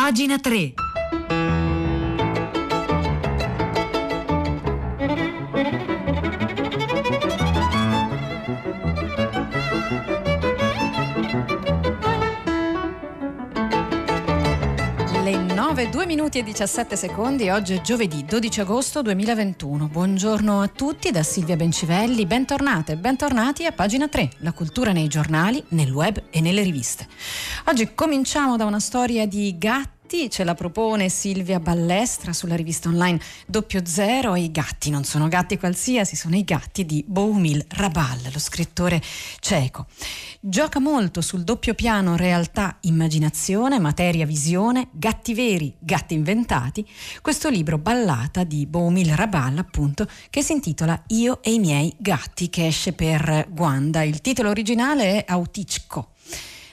Pagina 3. Minuti e 17 secondi, oggi è giovedì 12 agosto 2021. Buongiorno a tutti da Silvia Bencivelli, bentornate e bentornati a pagina 3, la cultura nei giornali, nel web e nelle riviste. Oggi cominciamo da una storia di gatti ce la propone Silvia Ballestra sulla rivista online Doppio Zero. I gatti non sono gatti qualsiasi, sono i gatti di Boumil Rabal, lo scrittore cieco. Gioca molto sul doppio piano realtà-immaginazione, materia-visione, gatti veri, gatti inventati. Questo libro ballata di Boumil Rabal, appunto, che si intitola Io e i miei gatti, che esce per Guanda. Il titolo originale è Autichko.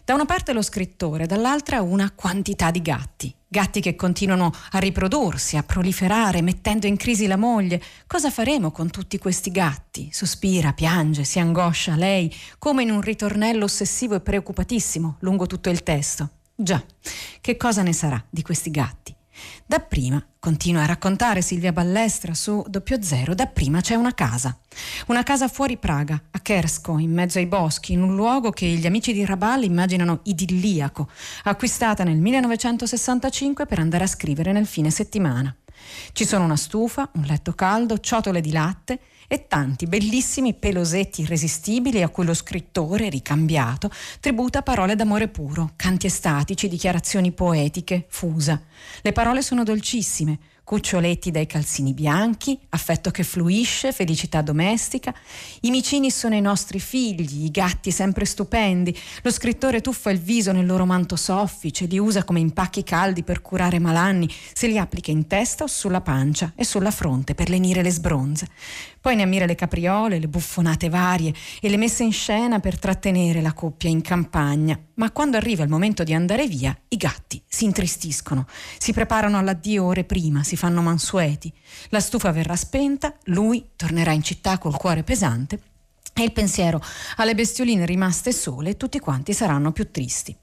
Da una parte lo scrittore, dall'altra una quantità di gatti. Gatti che continuano a riprodursi, a proliferare, mettendo in crisi la moglie. Cosa faremo con tutti questi gatti? Sospira, piange, si angoscia lei, come in un ritornello ossessivo e preoccupatissimo lungo tutto il testo. Già, che cosa ne sarà di questi gatti? Dapprima, continua a raccontare Silvia Ballestra su Doppio Zero, dapprima c'è una casa. Una casa fuori Praga, a Kersko, in mezzo ai boschi, in un luogo che gli amici di Rabal immaginano idilliaco, acquistata nel 1965 per andare a scrivere nel fine settimana. Ci sono una stufa, un letto caldo, ciotole di latte e tanti bellissimi pelosetti irresistibili a cui lo scrittore, ricambiato, tributa parole d'amore puro, canti estatici, dichiarazioni poetiche, fusa. Le parole sono dolcissime, cuccioletti dai calzini bianchi, affetto che fluisce, felicità domestica. I micini sono i nostri figli, i gatti sempre stupendi. Lo scrittore tuffa il viso nel loro manto soffice, li usa come impacchi caldi per curare malanni, se li applica in testa o sulla pancia e sulla fronte per lenire le sbronze. Poi ne ammira le capriole, le buffonate varie e le messe in scena per trattenere la coppia in campagna. Ma quando arriva il momento di andare via, i gatti si intristiscono, si preparano all'addio ore prima, si fanno mansueti. La stufa verrà spenta, lui tornerà in città col cuore pesante e il pensiero alle bestioline rimaste sole, tutti quanti saranno più tristi.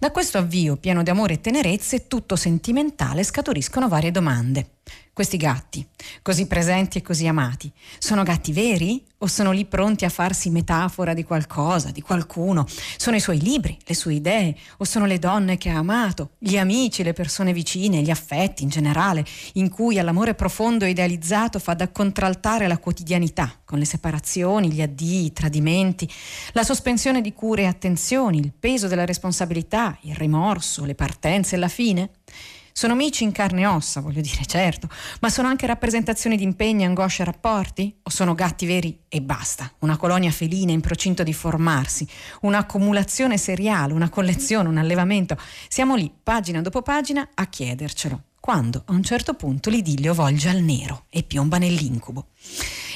Da questo avvio pieno di amore e tenerezze, tutto sentimentale, scaturiscono varie domande. Questi gatti, così presenti e così amati, sono gatti veri o sono lì pronti a farsi metafora di qualcosa, di qualcuno? Sono i suoi libri, le sue idee o sono le donne che ha amato, gli amici, le persone vicine, gli affetti in generale, in cui all'amore profondo e idealizzato fa da contraltare la quotidianità, con le separazioni, gli addii, i tradimenti, la sospensione di cure e attenzioni, il peso della responsabilità, il rimorso, le partenze e la fine? Sono amici in carne e ossa, voglio dire, certo, ma sono anche rappresentazioni di impegni, angosce e rapporti? O sono gatti veri e basta? Una colonia felina in procinto di formarsi, un'accumulazione seriale, una collezione, un allevamento? Siamo lì, pagina dopo pagina, a chiedercelo quando a un certo punto l'idillio volge al nero e piomba nell'incubo.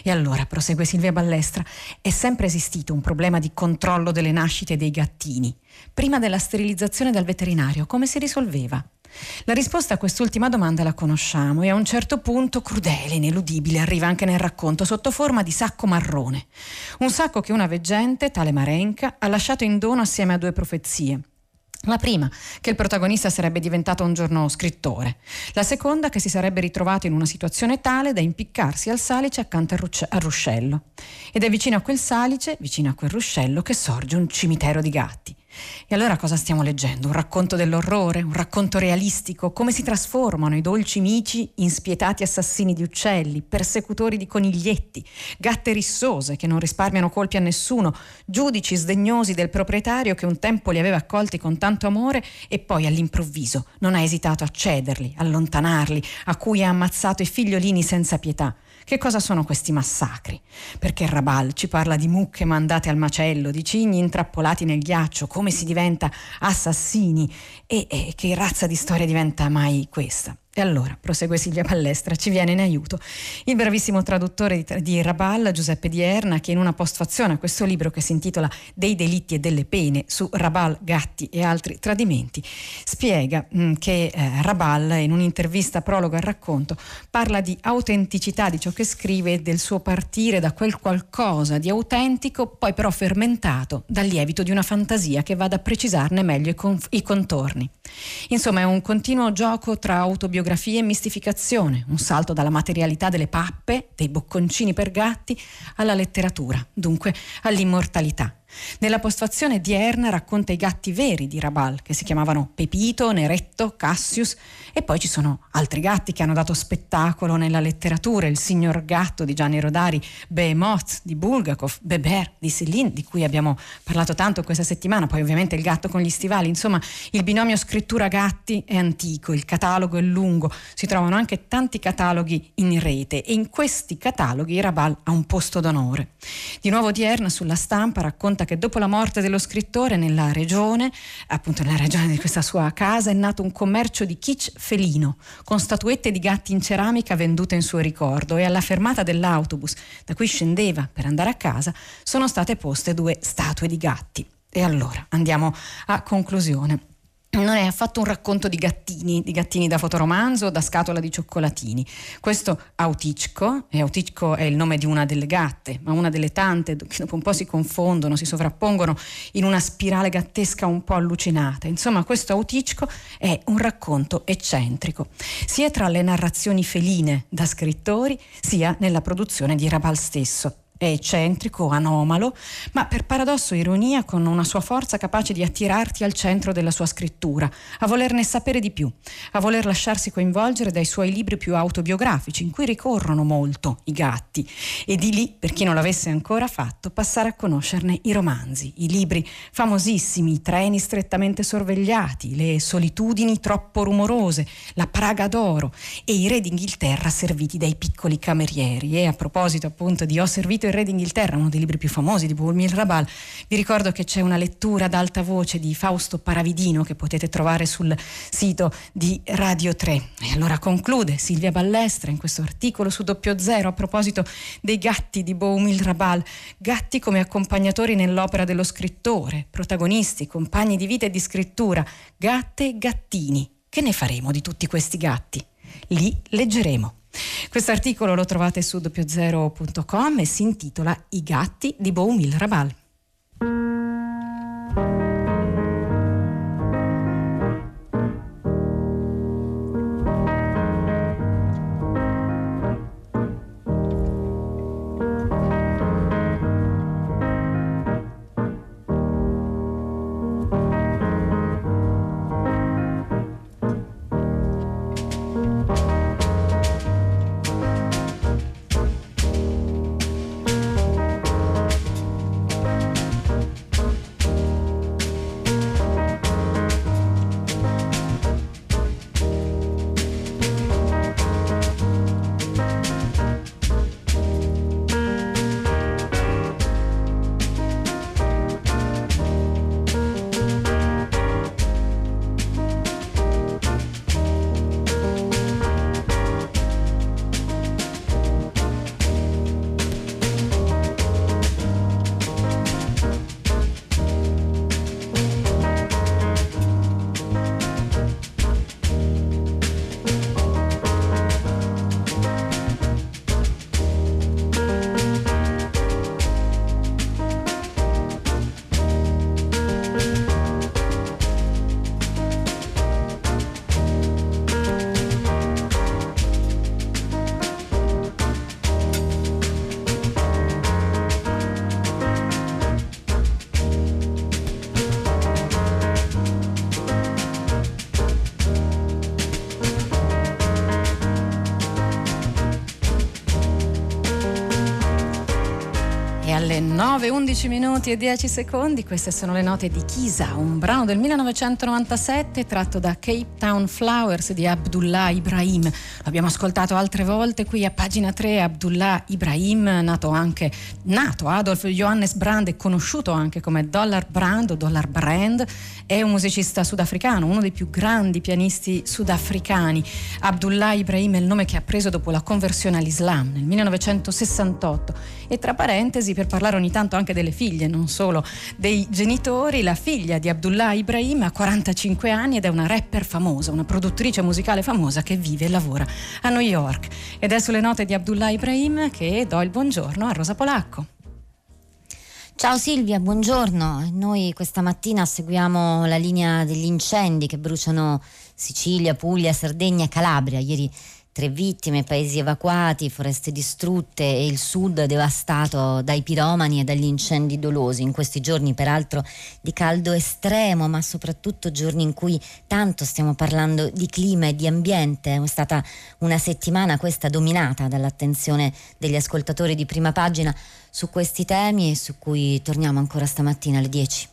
E allora, prosegue Silvia Ballestra, è sempre esistito un problema di controllo delle nascite dei gattini. Prima della sterilizzazione dal veterinario, come si risolveva? La risposta a quest'ultima domanda la conosciamo e a un certo punto, crudele, ineludibile, arriva anche nel racconto sotto forma di sacco marrone. Un sacco che una veggente, tale Marenca, ha lasciato in dono assieme a due profezie. La prima, che il protagonista sarebbe diventato un giorno scrittore. La seconda, che si sarebbe ritrovato in una situazione tale da impiccarsi al salice accanto al, rusce- al ruscello. Ed è vicino a quel salice, vicino a quel ruscello, che sorge un cimitero di gatti. E allora cosa stiamo leggendo? Un racconto dell'orrore? Un racconto realistico? Come si trasformano i dolci mici in spietati assassini di uccelli, persecutori di coniglietti, gatte rissose che non risparmiano colpi a nessuno, giudici sdegnosi del proprietario che un tempo li aveva accolti con tanto amore e poi all'improvviso non ha esitato a cederli, allontanarli, a cui ha ammazzato i figliolini senza pietà. Che cosa sono questi massacri? Perché Rabal ci parla di mucche mandate al macello, di cigni intrappolati nel ghiaccio, come si diventa assassini e, e che razza di storia diventa mai questa? E allora, prosegue Silvia Pallestra, ci viene in aiuto il bravissimo traduttore di, Rabal, Giuseppe Dierna, che in una postfazione a questo libro che si intitola Dei delitti e delle pene su Rabal, gatti e altri tradimenti, spiega mm, che eh, Rabal, in un'intervista prologo al racconto, parla di autenticità di ciò che scrive e del suo partire da quel qualcosa di autentico, poi però fermentato dal lievito di una fantasia che vada a precisarne meglio i contorni. Insomma, è un continuo gioco tra autobiografia biografia e mistificazione, un salto dalla materialità delle pappe, dei bocconcini per gatti, alla letteratura, dunque all'immortalità. Nella postfazione Dierna racconta i gatti veri di Rabal, che si chiamavano Pepito, Neretto, Cassius, e poi ci sono altri gatti che hanno dato spettacolo nella letteratura, il signor gatto di Gianni Rodari, Behemoth di Bulgakov, Beber di Céline, di cui abbiamo parlato tanto questa settimana, poi ovviamente il gatto con gli stivali, insomma il binomio scrittura-gatti è antico, il catalogo è lungo, si trovano anche tanti cataloghi in rete e in questi cataloghi Rabal ha un posto d'onore. Di nuovo Dierna sulla stampa racconta che dopo la morte dello scrittore nella regione, appunto nella regione di questa sua casa, è nato un commercio di kitsch felino, con statuette di gatti in ceramica vendute in suo ricordo e alla fermata dell'autobus da cui scendeva per andare a casa sono state poste due statue di gatti. E allora andiamo a conclusione non è affatto un racconto di gattini, di gattini da fotoromanzo o da scatola di cioccolatini. Questo Auticco, e Auticco è il nome di una delle gatte, ma una delle tante che dopo un po' si confondono, si sovrappongono in una spirale gattesca un po' allucinata. Insomma, questo Auticco è un racconto eccentrico, sia tra le narrazioni feline da scrittori, sia nella produzione di Rabal stesso è eccentrico, anomalo, ma per paradosso e ironia con una sua forza capace di attirarti al centro della sua scrittura, a volerne sapere di più, a voler lasciarsi coinvolgere dai suoi libri più autobiografici, in cui ricorrono molto i gatti, e di lì, per chi non l'avesse ancora fatto, passare a conoscerne i romanzi, i libri famosissimi, i treni strettamente sorvegliati, le solitudini troppo rumorose, la Praga d'oro e i re d'Inghilterra serviti dai piccoli camerieri. E a proposito appunto di Ho servito il Re d'Inghilterra, uno dei libri più famosi di Bourmil Rabal. Vi ricordo che c'è una lettura ad alta voce di Fausto Paravidino che potete trovare sul sito di Radio 3. E allora conclude Silvia Ballestra in questo articolo su doppio zero a proposito dei gatti di Boumil Rabal, gatti come accompagnatori nell'opera dello scrittore, protagonisti, compagni di vita e di scrittura, gatte e gattini. Che ne faremo di tutti questi gatti? Lì leggeremo. Questo articolo lo trovate su doppiozero.com e si intitola I gatti di Boumil Rabal. 9.11 minuti e 10 secondi. Queste sono le note di Kisa, un brano del 1997 tratto da Cape Town Flowers di Abdullah Ibrahim. L'abbiamo ascoltato altre volte qui a pagina 3. Abdullah Ibrahim, nato anche nato Adolf Johannes Brand e conosciuto anche come Dollar Brand o Dollar Brand, è un musicista sudafricano, uno dei più grandi pianisti sudafricani. Abdullah Ibrahim è il nome che ha preso dopo la conversione all'Islam nel 1968 e tra parentesi, per parlare ogni tanto anche delle figlie, non solo dei genitori, la figlia di Abdullah Ibrahim ha 45 anni ed è una rapper famosa, una produttrice musicale famosa che vive e lavora a New York. Ed è sulle note di Abdullah Ibrahim che do il buongiorno a Rosa Polacco. Ciao Silvia, buongiorno. Noi questa mattina seguiamo la linea degli incendi che bruciano Sicilia, Puglia, Sardegna e Calabria. Ieri tre vittime, paesi evacuati, foreste distrutte e il sud devastato dai piromani e dagli incendi dolosi. In questi giorni, peraltro, di caldo estremo, ma soprattutto giorni in cui tanto stiamo parlando di clima e di ambiente. È stata una settimana questa dominata dall'attenzione degli ascoltatori di prima pagina su questi temi e su cui torniamo ancora stamattina alle 10.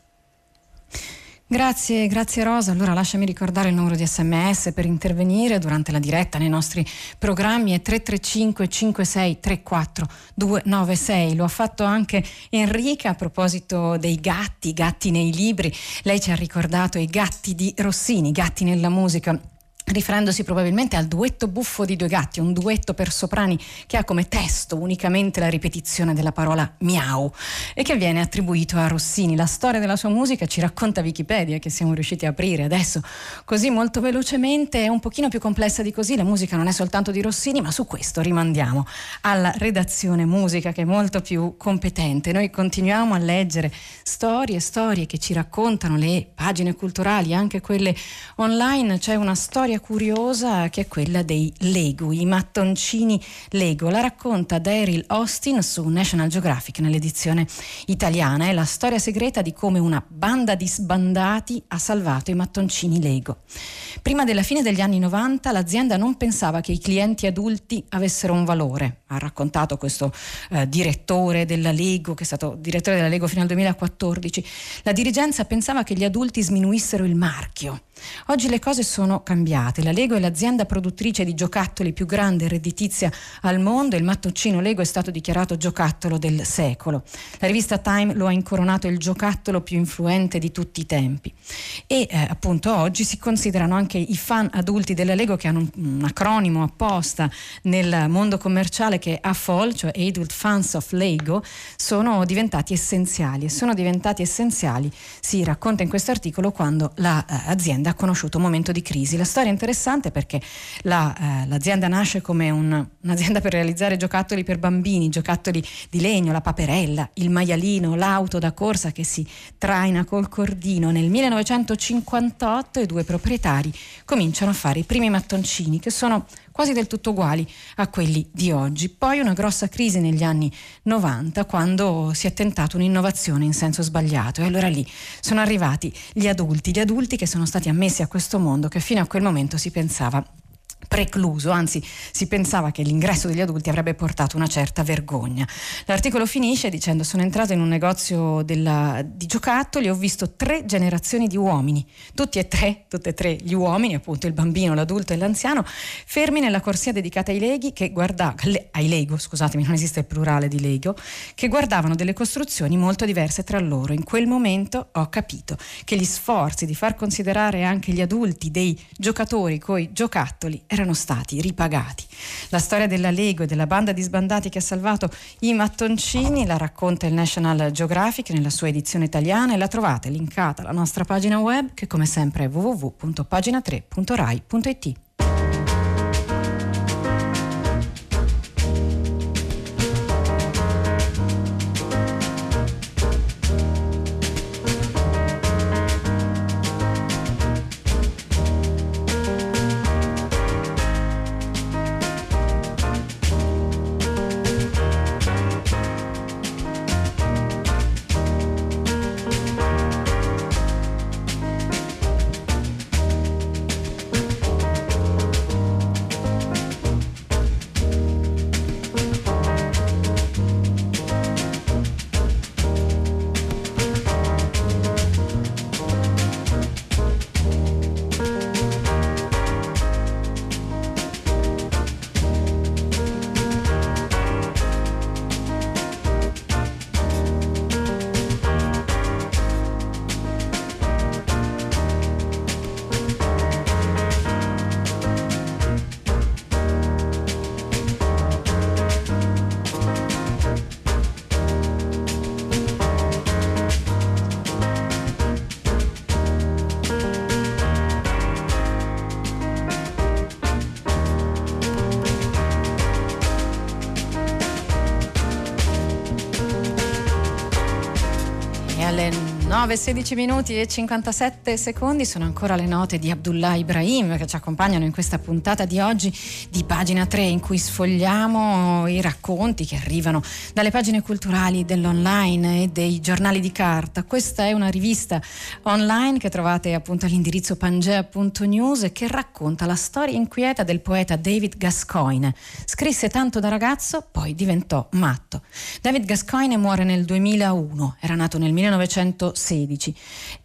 Grazie, grazie Rosa. Allora lasciami ricordare il numero di sms per intervenire durante la diretta nei nostri programmi è 335 56 34 296. Lo ha fatto anche Enrica a proposito dei gatti, gatti nei libri. Lei ci ha ricordato i gatti di Rossini, gatti nella musica riferendosi probabilmente al duetto buffo di due gatti, un duetto per soprani che ha come testo unicamente la ripetizione della parola miau e che viene attribuito a Rossini. La storia della sua musica ci racconta Wikipedia che siamo riusciti a aprire adesso così molto velocemente, è un pochino più complessa di così, la musica non è soltanto di Rossini, ma su questo rimandiamo alla redazione musica che è molto più competente. Noi continuiamo a leggere storie, storie che ci raccontano le pagine culturali, anche quelle online, c'è una storia storia curiosa che è quella dei Lego, i mattoncini Lego. La racconta Daryl Austin su National Geographic nell'edizione italiana. È la storia segreta di come una banda di sbandati ha salvato i mattoncini Lego. Prima della fine degli anni 90 l'azienda non pensava che i clienti adulti avessero un valore. Ha raccontato questo eh, direttore della Lego, che è stato direttore della Lego fino al 2014. La dirigenza pensava che gli adulti sminuissero il marchio. Oggi le cose sono cambiate. La Lego è l'azienda produttrice di giocattoli più grande e redditizia al mondo. Il mattoncino Lego è stato dichiarato giocattolo del secolo. La rivista Time lo ha incoronato il giocattolo più influente di tutti i tempi. E eh, appunto oggi si considerano anche i fan adulti della Lego che hanno un, un acronimo apposta nel mondo commerciale che è AFOL, cioè Adult Fans of Lego, sono diventati essenziali. E sono diventati essenziali, si racconta in questo articolo, quando l'azienda la, eh, ha conosciuto un momento di crisi. La storia è interessante perché la, eh, l'azienda nasce come un, un'azienda per realizzare giocattoli per bambini, giocattoli di legno, la paperella, il maialino, l'auto da corsa che si traina col cordino. Nel 1958 i due proprietari cominciano a fare i primi mattoncini che sono quasi del tutto uguali a quelli di oggi. Poi una grossa crisi negli anni 90 quando si è tentato un'innovazione in senso sbagliato e allora lì sono arrivati gli adulti, gli adulti che sono stati ammessi a questo mondo che fino a quel momento si pensava precluso, anzi si pensava che l'ingresso degli adulti avrebbe portato una certa vergogna. L'articolo finisce dicendo sono entrato in un negozio della, di giocattoli e ho visto tre generazioni di uomini, tutti e tre, tutte e tre gli uomini, appunto il bambino, l'adulto e l'anziano, fermi nella corsia dedicata ai leghi che guarda, ai Lego, scusatemi, non esiste il plurale di Lego, che guardavano delle costruzioni molto diverse tra loro. In quel momento ho capito che gli sforzi di far considerare anche gli adulti dei giocatori coi giocattoli erano stati ripagati. La storia della Lego e della banda di sbandati che ha salvato i mattoncini la racconta il National Geographic nella sua edizione italiana e la trovate linkata alla nostra pagina web che come sempre è www.pagina3.rai.it. 9, 16 minuti e 57 secondi sono ancora le note di Abdullah Ibrahim che ci accompagnano in questa puntata di oggi di pagina 3 in cui sfogliamo i racconti che arrivano dalle pagine culturali dell'online e dei giornali di carta. Questa è una rivista online che trovate appunto all'indirizzo pangea.news e che racconta la storia inquieta del poeta David Gascoigne. Scrisse tanto da ragazzo, poi diventò matto. David Gascoigne muore nel 2001, era nato nel 1960 16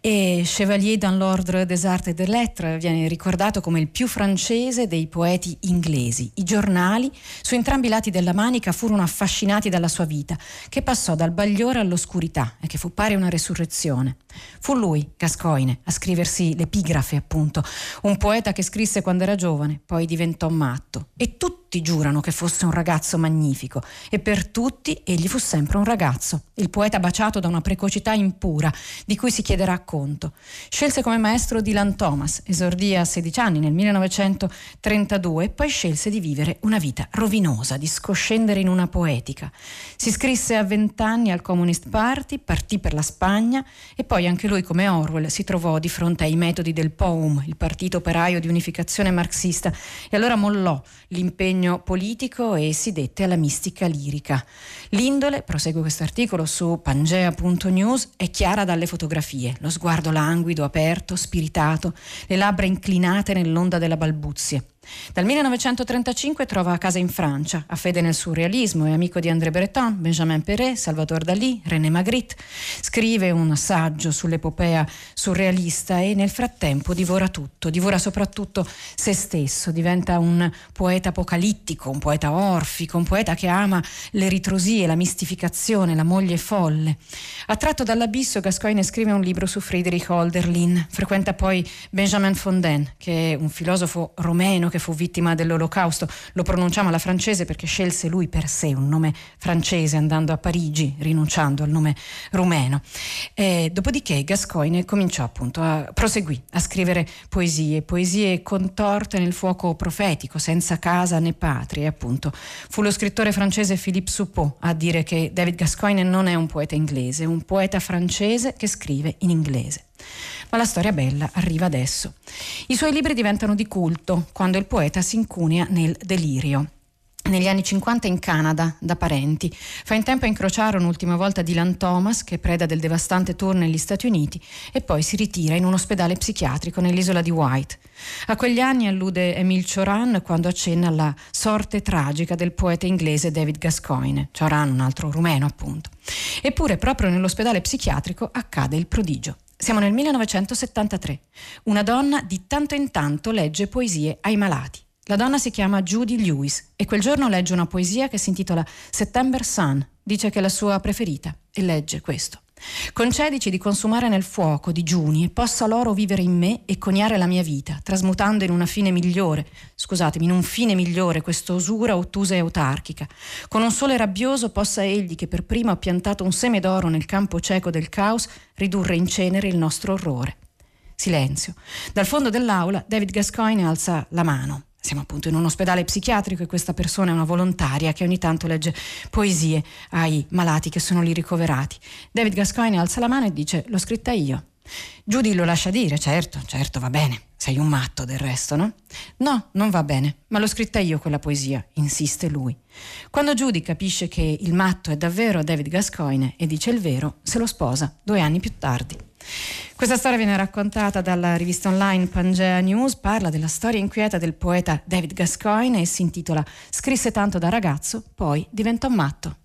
e Chevalier dans l'Ordre des Arts et des Lettres viene ricordato come il più francese dei poeti inglesi. I giornali su entrambi i lati della manica furono affascinati dalla sua vita, che passò dal bagliore all'oscurità e che fu pare una resurrezione. Fu lui, Gascoigne, a scriversi l'epigrafe, appunto, un poeta che scrisse quando era giovane, poi diventò matto. E tutti giurano che fosse un ragazzo magnifico, e per tutti egli fu sempre un ragazzo, il poeta baciato da una precocità impura, di cui si chiederà conto. Scelse come maestro Dylan Thomas, esordì a 16 anni nel 1932 e poi scelse di vivere una vita rovinosa, di scoscendere in una poetica. Si iscrisse a 20 anni al Communist Party, partì per la Spagna e poi anche lui, come Orwell, si trovò di fronte ai metodi del POUM, il Partito Operaio di Unificazione Marxista, e allora mollò l'impegno politico e si dette alla mistica lirica. L'indole, prosegue questo articolo su pangea.news, è chiara dalle fotografie, lo sguardo languido, aperto, spiritato, le labbra inclinate nell'onda della balbuzie. Dal 1935 trova casa in Francia, ha fede nel surrealismo, è amico di André Breton, Benjamin Perret, Salvatore Dalí, René Magritte, scrive un saggio sull'epopea surrealista e nel frattempo divora tutto, divora soprattutto se stesso, diventa un poeta apocalittico, un poeta orfico, un poeta che ama le ritrosie, la mistificazione, la moglie folle. Attratto dall'abisso, Gascoigne scrive un libro su Friedrich Holderlin, frequenta poi Benjamin Fontaine, che è un filosofo romeno che che fu vittima dell'olocausto. Lo pronunciamo alla francese perché scelse lui per sé un nome francese andando a Parigi, rinunciando al nome rumeno. E dopodiché Gascoigne cominciò appunto a proseguì a scrivere poesie, poesie contorte nel fuoco profetico, senza casa né patria, appunto. Fu lo scrittore francese Philippe Soupeau a dire che David Gascoigne non è un poeta inglese, è un poeta francese che scrive in inglese. Ma la storia bella arriva adesso. I suoi libri diventano di culto quando il poeta si incunea nel delirio negli anni 50 in Canada da parenti. Fa in tempo a incrociare un'ultima volta Dylan Thomas, che preda del devastante tour negli Stati Uniti, e poi si ritira in un ospedale psichiatrico nell'isola di White. A quegli anni allude Emile Choran quando accenna alla sorte tragica del poeta inglese David Gascoigne, Choran un altro rumeno appunto. Eppure proprio nell'ospedale psichiatrico accade il prodigio. Siamo nel 1973. Una donna di tanto in tanto legge poesie ai malati. La donna si chiama Judy Lewis e quel giorno legge una poesia che si intitola September Sun. Dice che è la sua preferita e legge questo. Concedici di consumare nel fuoco digiuni e possa loro vivere in me e coniare la mia vita, trasmutando in una fine migliore, scusatemi, in un fine migliore questa usura ottusa e autarchica. Con un sole rabbioso possa egli, che per primo ha piantato un seme d'oro nel campo cieco del caos, ridurre in cenere il nostro orrore. Silenzio. Dal fondo dell'aula David Gascoigne alza la mano. Siamo appunto in un ospedale psichiatrico e questa persona è una volontaria che ogni tanto legge poesie ai malati che sono lì ricoverati. David Gascoigne alza la mano e dice: L'ho scritta io. Judy lo lascia dire, certo, certo, va bene. Sei un matto del resto, no? No, non va bene, ma l'ho scritta io quella poesia, insiste lui. Quando Judy capisce che il matto è davvero David Gascoigne e dice il vero, se lo sposa due anni più tardi. Questa storia viene raccontata dalla rivista online Pangea News, parla della storia inquieta del poeta David Gascoigne e si intitola Scrisse tanto da ragazzo, poi diventò matto.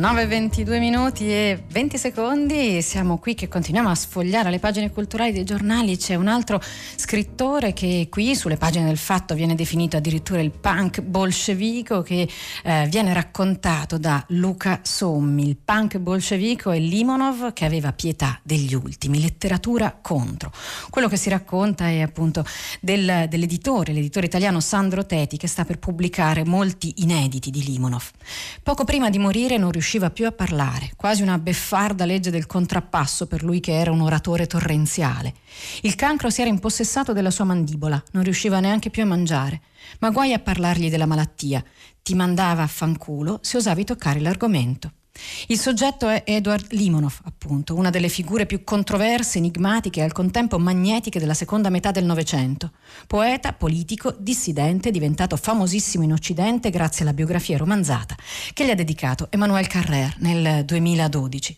9.22 minuti e 20 secondi siamo qui che continuiamo a sfogliare le pagine culturali dei giornali. C'è un altro scrittore che qui sulle pagine del fatto viene definito addirittura il punk bolscevico che eh, viene raccontato da Luca Sommi. Il punk bolscevico è Limonov che aveva pietà degli ultimi, letteratura contro. Quello che si racconta è appunto del, dell'editore, l'editore italiano Sandro Teti che sta per pubblicare molti inediti di Limonov. Poco prima di morire non riusciva più a parlare, quasi una beffarda legge del contrappasso per lui che era un oratore torrenziale. Il cancro si era impossessato della sua mandibola, non riusciva neanche più a mangiare. Ma guai a parlargli della malattia, ti mandava a fanculo se osavi toccare l'argomento. Il soggetto è Edward Limonov, appunto, una delle figure più controverse, enigmatiche e al contempo magnetiche della seconda metà del Novecento. Poeta, politico, dissidente, diventato famosissimo in Occidente grazie alla biografia romanzata che gli ha dedicato Emmanuel Carrère nel 2012.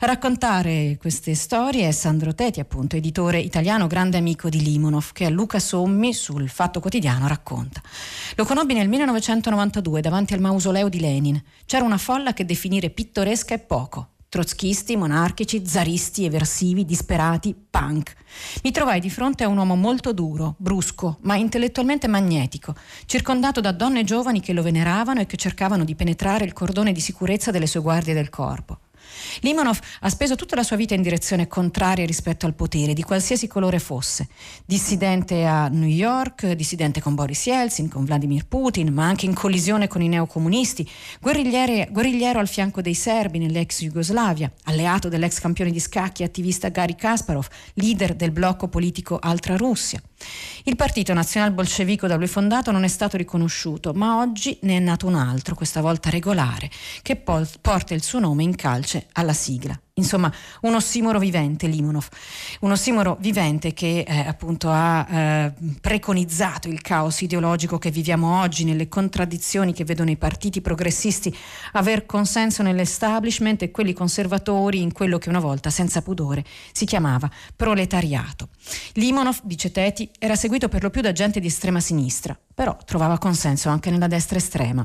A raccontare queste storie è Sandro Teti, appunto, editore italiano grande amico di Limonov, che a Luca Sommi sul Fatto Quotidiano racconta. Lo conobbi nel 1992 davanti al mausoleo di Lenin. C'era una folla che definire pittoresca è poco. Trotskisti, monarchici, zaristi, eversivi, disperati, punk. Mi trovai di fronte a un uomo molto duro, brusco, ma intellettualmente magnetico, circondato da donne giovani che lo veneravano e che cercavano di penetrare il cordone di sicurezza delle sue guardie del corpo. Limonov ha speso tutta la sua vita in direzione contraria rispetto al potere, di qualsiasi colore fosse. Dissidente a New York, dissidente con Boris Yeltsin, con Vladimir Putin, ma anche in collisione con i neocomunisti, guerrigliero al fianco dei serbi nell'ex Jugoslavia, alleato dell'ex campione di scacchi attivista Gary Kasparov, leader del blocco politico Altra Russia. Il partito nazional bolscevico da lui fondato non è stato riconosciuto, ma oggi ne è nato un altro, questa volta regolare, che porta il suo nome in calce alla sigla. Insomma, un ossimoro vivente, Limonov, un ossimoro vivente che eh, appunto ha eh, preconizzato il caos ideologico che viviamo oggi, nelle contraddizioni che vedono i partiti progressisti aver consenso nell'establishment e quelli conservatori in quello che una volta, senza pudore, si chiamava proletariato. Limonov, dice Teti, era seguito per lo più da gente di estrema sinistra, però trovava consenso anche nella destra estrema.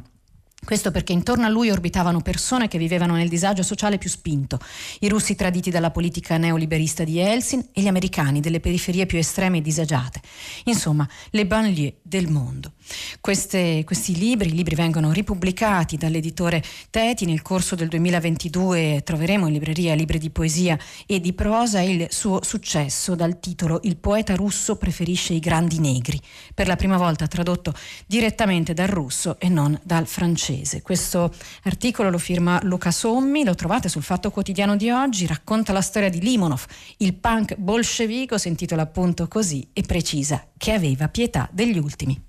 Questo perché intorno a lui orbitavano persone che vivevano nel disagio sociale più spinto, i russi traditi dalla politica neoliberista di Helsin e gli americani delle periferie più estreme e disagiate, insomma le banlieue del mondo. Queste, questi libri, libri vengono ripubblicati dall'editore Teti nel corso del 2022 troveremo in libreria libri di poesia e di prosa il suo successo dal titolo Il poeta russo preferisce i grandi negri, per la prima volta tradotto direttamente dal russo e non dal francese. Questo articolo lo firma Luca Sommi, lo trovate sul Fatto Quotidiano di oggi, racconta la storia di Limonov, il punk bolscevico, si intitola appunto così e precisa che aveva pietà degli ultimi.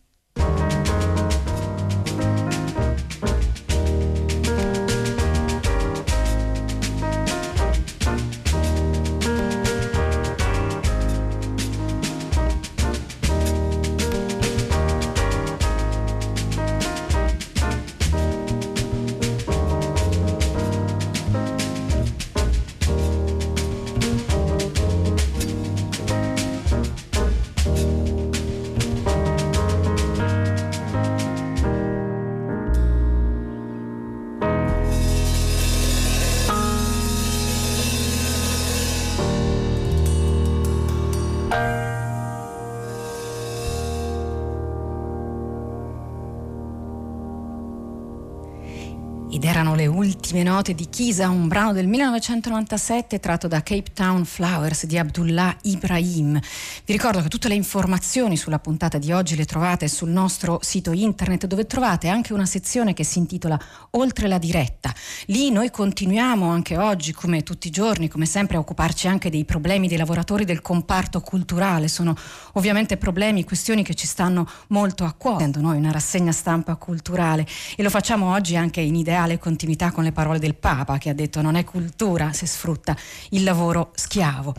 Ultime note di Chisa, un brano del 1997 tratto da Cape Town Flowers di Abdullah Ibrahim. Vi ricordo che tutte le informazioni sulla puntata di oggi le trovate sul nostro sito internet dove trovate anche una sezione che si intitola Oltre la diretta. Lì noi continuiamo anche oggi, come tutti i giorni, come sempre, a occuparci anche dei problemi dei lavoratori del comparto culturale. Sono ovviamente problemi, questioni che ci stanno molto a cuore, noi una rassegna stampa culturale e lo facciamo oggi anche in ideale continuità con le parole del Papa che ha detto non è cultura se sfrutta il lavoro schiavo.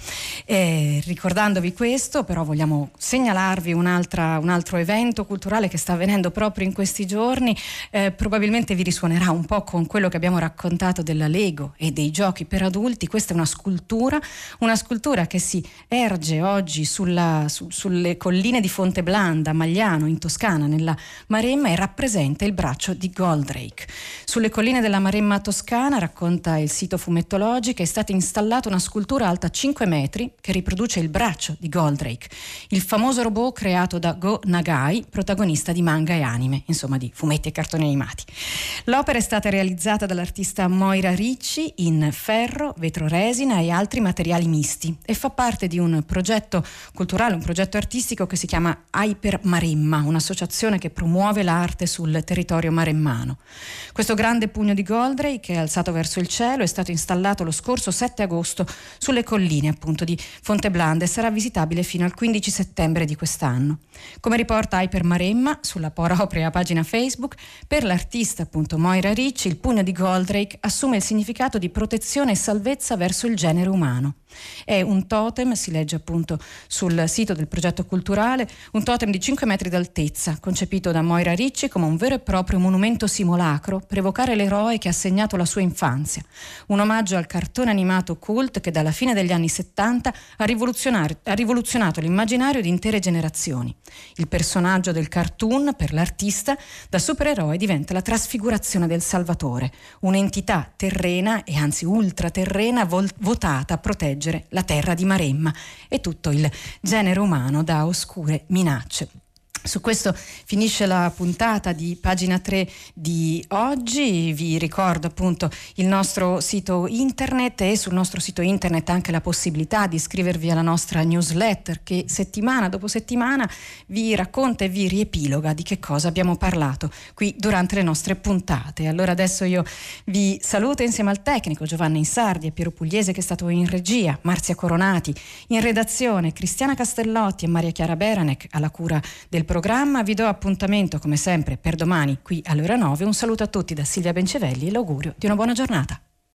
Eh, ricordandovi questo, però vogliamo segnalarvi un altro evento culturale che sta avvenendo proprio in questi giorni, eh, probabilmente vi risuonerà un po' con quello che abbiamo raccontato della Lego e dei giochi per adulti. Questa è una scultura, una scultura che si erge oggi sulla, su, sulle colline di Fonteblanda, Magliano, in Toscana, nella Maremma e rappresenta il braccio di Goldrake. Sulle colline della Maremma toscana, racconta il sito fumettologico, è stata installata una scultura alta 5 metri che riproduce il braccio di Goldrake, il famoso robot creato da Go Nagai, protagonista di manga e anime, insomma di fumetti e cartoni animati. L'opera è stata realizzata dall'artista Moira Ricci in ferro, vetro resina e altri materiali misti e fa parte di un progetto culturale, un progetto artistico che si chiama Hyper Maremma, un'associazione che promuove l'arte sul territorio maremmano. Questo grande pugno di Goldrake, alzato verso il cielo, è stato installato lo scorso 7 agosto sulle colline appunto di Fonteblanda e sarà visitabile fino al 15 settembre di quest'anno. Come riporta Hyper Maremma sulla propria pagina Facebook, per l'artista appunto Moira Ricci il pugno di Goldrake assume il significato di protezione e salvezza verso il genere umano. È un totem, si legge appunto sul sito del progetto culturale, un totem di 5 metri d'altezza, concepito da Moira Ricci come un vero e proprio monumento simulacro per evocare l'eroe che ha segnato la sua infanzia. Un omaggio al cartone animato cult che dalla fine degli anni 70 ha, ha rivoluzionato l'immaginario di intere generazioni. Il personaggio del cartoon, per l'artista, da supereroe diventa la trasfigurazione del Salvatore, un'entità terrena e anzi ultraterrena vol- votata a proteggere la terra di Maremma e tutto il genere umano da oscure minacce. Su questo finisce la puntata di pagina 3 di oggi, vi ricordo appunto il nostro sito internet e sul nostro sito internet anche la possibilità di iscrivervi alla nostra newsletter che settimana dopo settimana vi racconta e vi riepiloga di che cosa abbiamo parlato qui durante le nostre puntate. Allora adesso io vi saluto insieme al tecnico Giovanni Insardi e Piero Pugliese che è stato in regia, Marzia Coronati, in redazione Cristiana Castellotti e Maria Chiara Beranec alla cura del programma. Vi do appuntamento come sempre per domani qui all'ora 9. Un saluto a tutti da Silvia Bencevelli e l'augurio di una buona giornata.